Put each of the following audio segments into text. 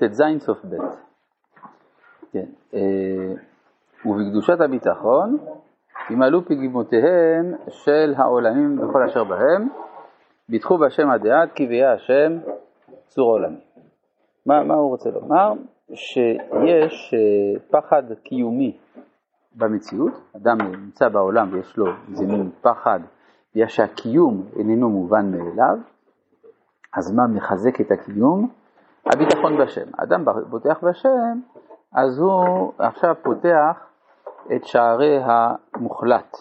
ט"ז סוף ב'. כן. ובקדושת הביטחון ימלאו פגימותיהם של העולמים בכל אשר בהם, ביטחו בהשם עד עד כי ויהיה השם צור עולמי. מה, מה הוא רוצה לומר? שיש פחד קיומי במציאות, אדם נמצא בעולם ויש לו איזה מין פחד, בגלל שהקיום איננו מובן מאליו, אז מה מחזק את הקיום? הביטחון בשם. אדם פותח בשם, אז הוא עכשיו פותח את שערי המוחלט.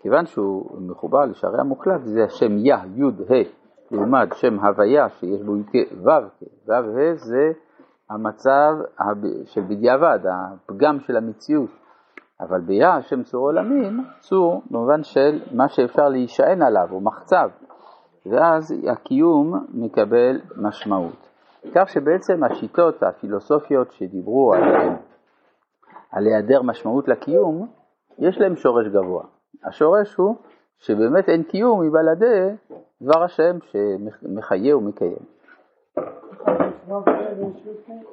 כיוון שהוא מחובר לשערי המוחלט, זה השם יה, י', ה', לעומת שם הוויה שיש בו ו', ו', ה' זה המצב של בדיעבד, הפגם של המציאות. אבל ביה השם צור עולמים, צור במובן של מה שאפשר להישען עליו, הוא מחצב, ואז הקיום מקבל משמעות. כך שבעצם השיטות הפילוסופיות שדיברו על, על היעדר משמעות לקיום, יש להם שורש גבוה. השורש הוא שבאמת אין קיום מבלעדי דבר השם שמחיה ומקיים.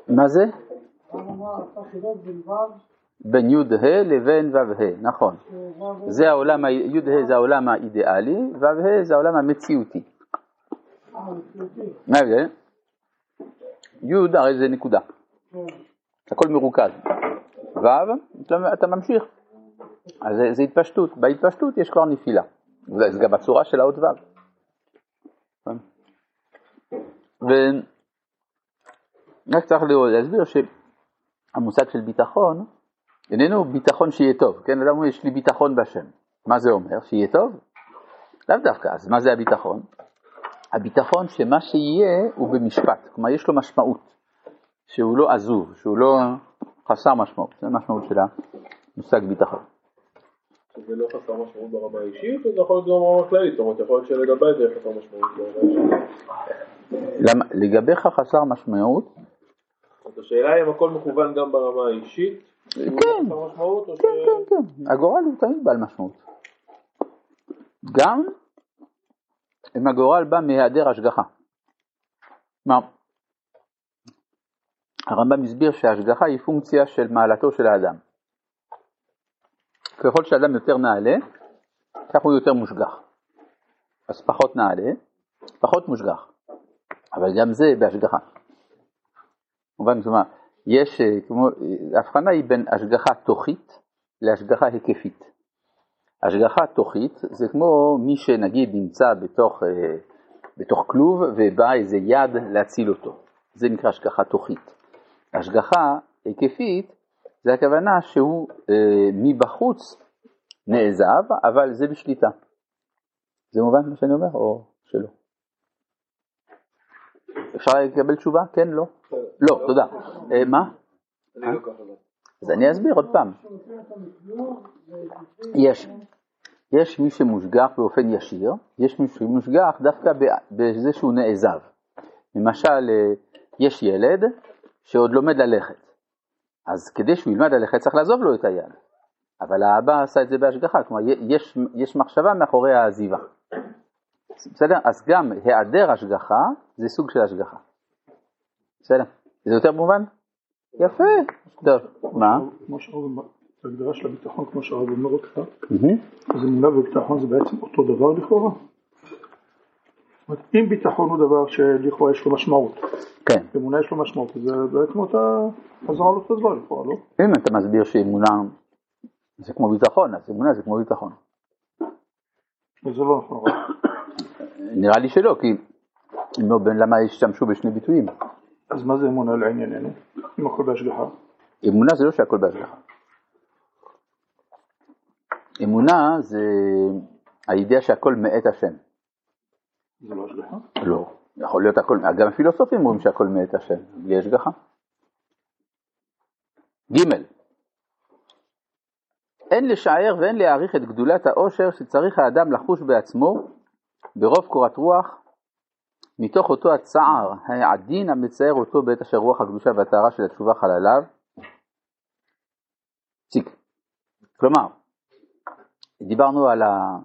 מה זה? בין י"ה לבין ו"ה, נכון. זה העולם, י"ה זה העולם האידיאלי, ו"ה זה העולם המציאותי. מה ההבדל? י' הרי זה נקודה. הכל מרוכז. ו' אתה ממשיך. אז זה, זה התפשטות. בהתפשטות יש כבר נפילה. זה גם בצורה של האות ו'. ורק צריך להסביר שהמושג של ביטחון איננו ביטחון שיהיה טוב, כן? אדם אומר, יש לי ביטחון בשם. מה זה אומר? שיהיה טוב? לאו דווקא. אז מה זה הביטחון? הביטחון שמה שיהיה הוא במשפט, כלומר יש לו משמעות, שהוא לא עזוב, שהוא לא חסר משמעות, זה המשמעות של המושג ביטחון. זה לא חסר משמעות ברמה האישית, זה יכול להיות גם ברמה כללית, זאת אומרת, יכול להיות שלגבי זה חסר משמעות ברמה האישית. לגביך חסר משמעות? אז השאלה אם הכל מכוון גם ברמה האישית, כן, כן, כן, כן, הגורל הוא תמיד בעל משמעות. גם אם הגורל בא מהיעדר השגחה. מה? הרמב"ם הסביר שההשגחה היא פונקציה של מעלתו של האדם. ככל שאדם יותר נעלה, כך הוא יותר מושגח. אז פחות נעלה, פחות מושגח. אבל גם זה בהשגחה. כמובן, כלומר, יש, כמו, הבחנה היא בין השגחה תוכית להשגחה היקפית. השגחה תוכית זה כמו מי שנגיד נמצא בתוך, אה, בתוך כלוב ובא איזה יד להציל אותו, זה נקרא השגחה תוכית. השגחה היקפית זה הכוונה שהוא אה, מבחוץ נעזב, אבל זה בשליטה. זה מובן מה שאני אומר או שלא? אפשר לקבל תשובה? כן, לא? לא, תודה. אה, מה? אני לא ככה. אז אני אסביר עוד פעם. יש, יש מי שמושגח באופן ישיר, יש מי שמושגח דווקא בזה שהוא נעזב. למשל, אה, יש ילד שעוד לומד ללכת, אז כדי שהוא ילמד ללכת צריך לעזוב לו את היד, אבל האבא עשה את זה בהשגחה, כלומר יש, יש מחשבה מאחורי העזיבה. בסדר? אז גם היעדר השגחה זה סוג של השגחה. בסדר? זה יותר מובן? יפה. טוב, מה? ההגדרה של הביטחון, כמו שהרב אומר אותך, אז אמונה וביטחון זה בעצם אותו דבר לכאורה. זאת אומרת, אם ביטחון הוא דבר שלכאורה יש לו משמעות, כן. אמונה יש לו משמעות, זה בעצם אותה חזרה על אותו דבר לכאורה, לא? אם אתה מסביר שאמונה זה כמו ביטחון, אז אמונה זה כמו ביטחון. וזה לא נכון. נראה לי שלא, כי לא, למה השתמשו בשני ביטויים? אז מה זה אמונה לענייננו? אם הכל בהשגחה? אמונה זה לא שהכל בהשגחה. אמונה זה הידיעה שהכל מאת השם. זה לא השגחה? לא. יכול להיות הכל, גם הפילוסופים אומרים שהכל מאת השם, בלי השגחה. ג' אין לשער ואין להעריך את גדולת העושר שצריך האדם לחוש בעצמו ברוב קורת רוח מתוך אותו הצער העדין המצייר אותו בעת אשר רוח הקדושה והטהרה של התשובה חלליו. פסיק. כלומר, דיברנו על, ה,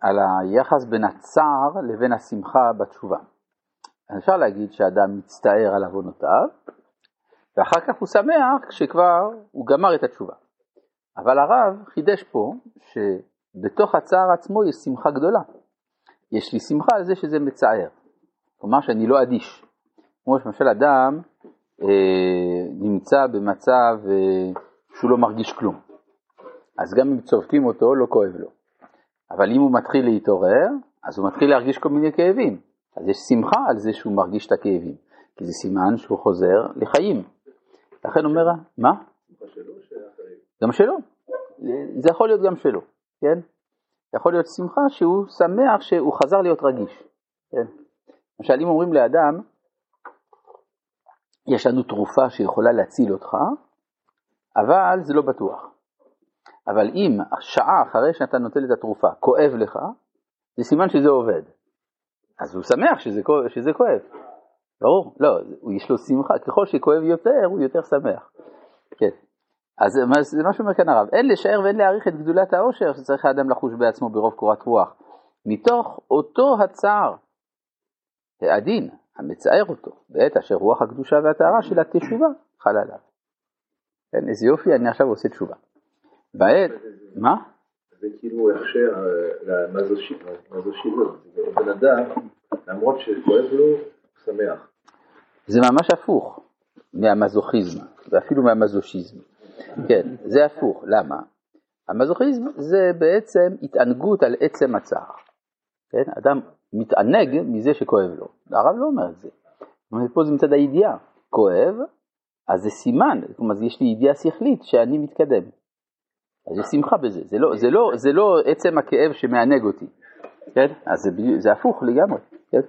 על היחס בין הצער לבין השמחה בתשובה. אפשר להגיד שאדם מצטער על עוונותיו, ואחר כך הוא שמח כשכבר הוא גמר את התשובה. אבל הרב חידש פה שבתוך הצער עצמו יש שמחה גדולה. יש לי שמחה על זה שזה מצער. כלומר שאני לא אדיש. כמו למשל אדם אה, נמצא במצב אה, שהוא לא מרגיש כלום. אז גם אם צובטים אותו לא כואב לו. אבל אם הוא מתחיל להתעורר, אז הוא מתחיל להרגיש כל מיני כאבים. אז יש שמחה על זה שהוא מרגיש את הכאבים, כי זה סימן שהוא חוזר לחיים. לכן אומר, מה? גם שלו. זה יכול להיות גם שלו, כן? יכול להיות שמחה שהוא שמח שהוא חזר להיות רגיש, כן? למשל, אם אומרים לאדם, יש לנו תרופה שיכולה להציל אותך, אבל זה לא בטוח. אבל אם שעה אחרי שאתה נוטל את התרופה כואב לך, זה סימן שזה עובד. אז הוא שמח שזה, שזה כואב. ברור? לא, יש לו שמחה, ככל שכואב יותר, הוא יותר שמח. כן. אז זה מה שאומר כאן הרב, אין לשער ואין להעריך את גדולת העושר שצריך האדם לחוש בעצמו ברוב קורת רוח. מתוך אותו הצער, העדין, המצער אותו, בעת אשר רוח הקדושה והטהרה של התשובה חלה עליו. כן, איזה יופי, אני עכשיו עושה תשובה. בעת, מה? זה כאילו הכשר אה, למזושיזם, בן אדם, למרות שכואב לו, שמח. זה ממש הפוך מהמזוכיזם, ואפילו מהמזושיזם. כן, זה הפוך, למה? המזוכיזם זה בעצם התענגות על עצם הצער. כן, אדם מתענג מזה שכואב לו. הרב לא אומר את זה. אומרת, פה זה מצד הידיעה. כואב, אז זה סימן, כלומר יש לי ידיעה שכלית שאני מתקדם. אז יש שמחה בזה, זה לא, זה לא, זה לא עצם הכאב שמענג אותי, כן? אז זה, זה הפוך לגמרי, כן?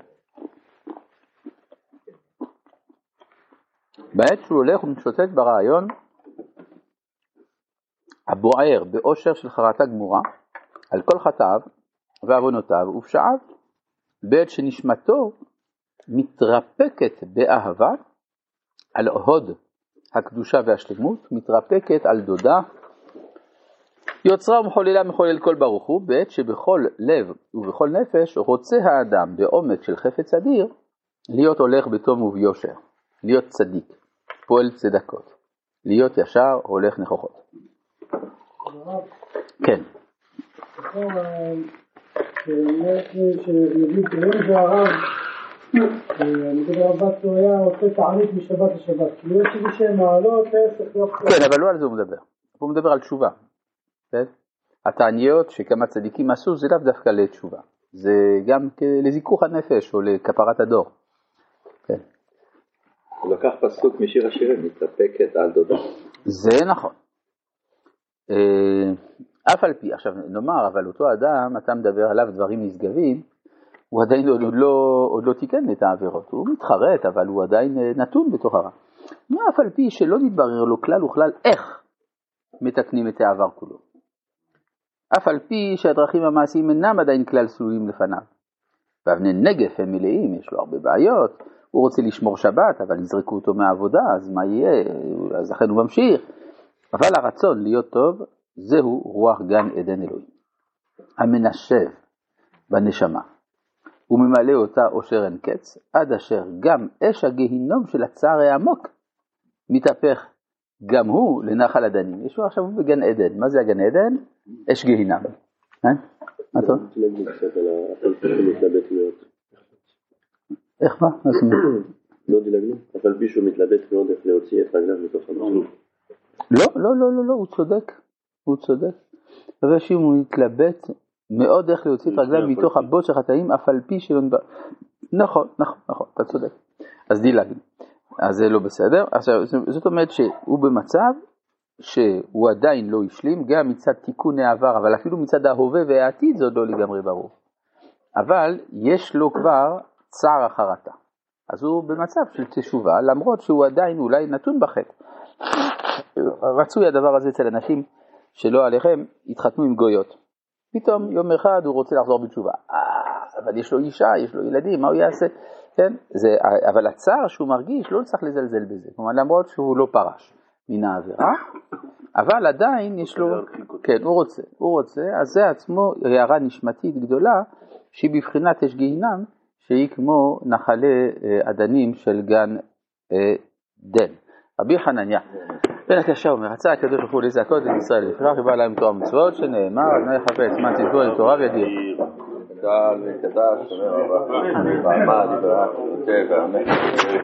בעת שהוא הולך ומשוטט ברעיון הבוער באושר של חרטה גמורה על כל חטאיו ועוונותיו ופשעיו, בעת שנשמתו מתרפקת באהבה על הוד הקדושה והשלמות, מתרפקת על דודה יוצרה ומחוללה מחולל כל ברוך הוא, בעת שבכל לב ובכל נפש רוצה האדם בעומק של חפץ אדיר להיות הולך בתום וביושר, להיות צדיק, פועל צדקות, להיות ישר, הולך נכוחות. כן. כן, אבל לא על זה הוא מדבר. הוא מדבר על תשובה. כן? התעניות שכמה צדיקים עשו זה לאו דווקא לתשובה, זה גם לזיכוך הנפש או לכפרת הדור. כן. הוא לקח פסוק משיר השירים, מתאפקת על דודה. זה נכון. אף על פי, עכשיו נאמר, אבל אותו אדם, אתה מדבר עליו דברים נשגבים, הוא עדיין עוד לא, עוד לא תיקן את העבירות, הוא מתחרט, אבל הוא עדיין אה, נתון בתוך הרע. אף על פי שלא נתברר לו כלל וכלל איך מתקנים את העבר כולו. אף על פי שהדרכים המעשיים אינם עדיין כלל סלולים לפניו. ואבני נגף הם מלאים, יש לו הרבה בעיות, הוא רוצה לשמור שבת, אבל יזרקו אותו מהעבודה, אז מה יהיה? אז לכן הוא ממשיך. אבל הרצון להיות טוב, זהו רוח גן עדן אלוהים. המנשב בנשמה, וממלא אותה אושר אין קץ, עד אשר גם אש הגיהינום של הצער העמוק מתהפך גם הוא לנחל הדנים. ישוע עכשיו בגן עדן. מה זה הגן עדן? אש גיהינם. אה? מה טוב? איך מה? לא דילגנו, פי שהוא מתלבט מאוד איך להוציא את רגליו מתוך המסלול. לא, לא, לא, לא, לא, הוא צודק, הוא צודק. שאם הוא מתלבט מאוד איך להוציא את רגליו מתוך הבוץ של חטאים, אף על פי שלא... נכון, נכון, נכון, אתה צודק. אז דילגנו. אז זה לא בסדר. עכשיו, זאת אומרת שהוא במצב שהוא עדיין לא השלים, גם מצד תיקון העבר, אבל אפילו מצד ההווה והעתיד זה עוד לא לגמרי ברור. אבל יש לו כבר צער החרטה. אז הוא במצב של תשובה, למרות שהוא עדיין אולי נתון בחטא. רצוי הדבר הזה אצל אנשים שלא עליכם, התחתנו עם גויות. פתאום יום אחד הוא רוצה לחזור בתשובה. אה, אבל יש לו אישה, יש לו ילדים, מה הוא יעשה? כן? זה, אבל הצער שהוא מרגיש, לא צריך לזלזל בזה. כלומר, למרות שהוא לא פרש מן העבירה, אבל עדיין יש לו, כן, הוא רוצה, הוא רוצה, אז זה עצמו הערה נשמתית גדולה, שהיא בבחינת אש גיהינם, שהיא כמו נחלי אדנים של גן דן. רבי חנניה בן הקשה אומר, רצה הקדוש ברוך הוא לזכות את ישראל, לפיכך יבא להם תורה ומצוות, שנאמר, אדוני חפץ, מה תזכור את תורה וידיע. ואמן.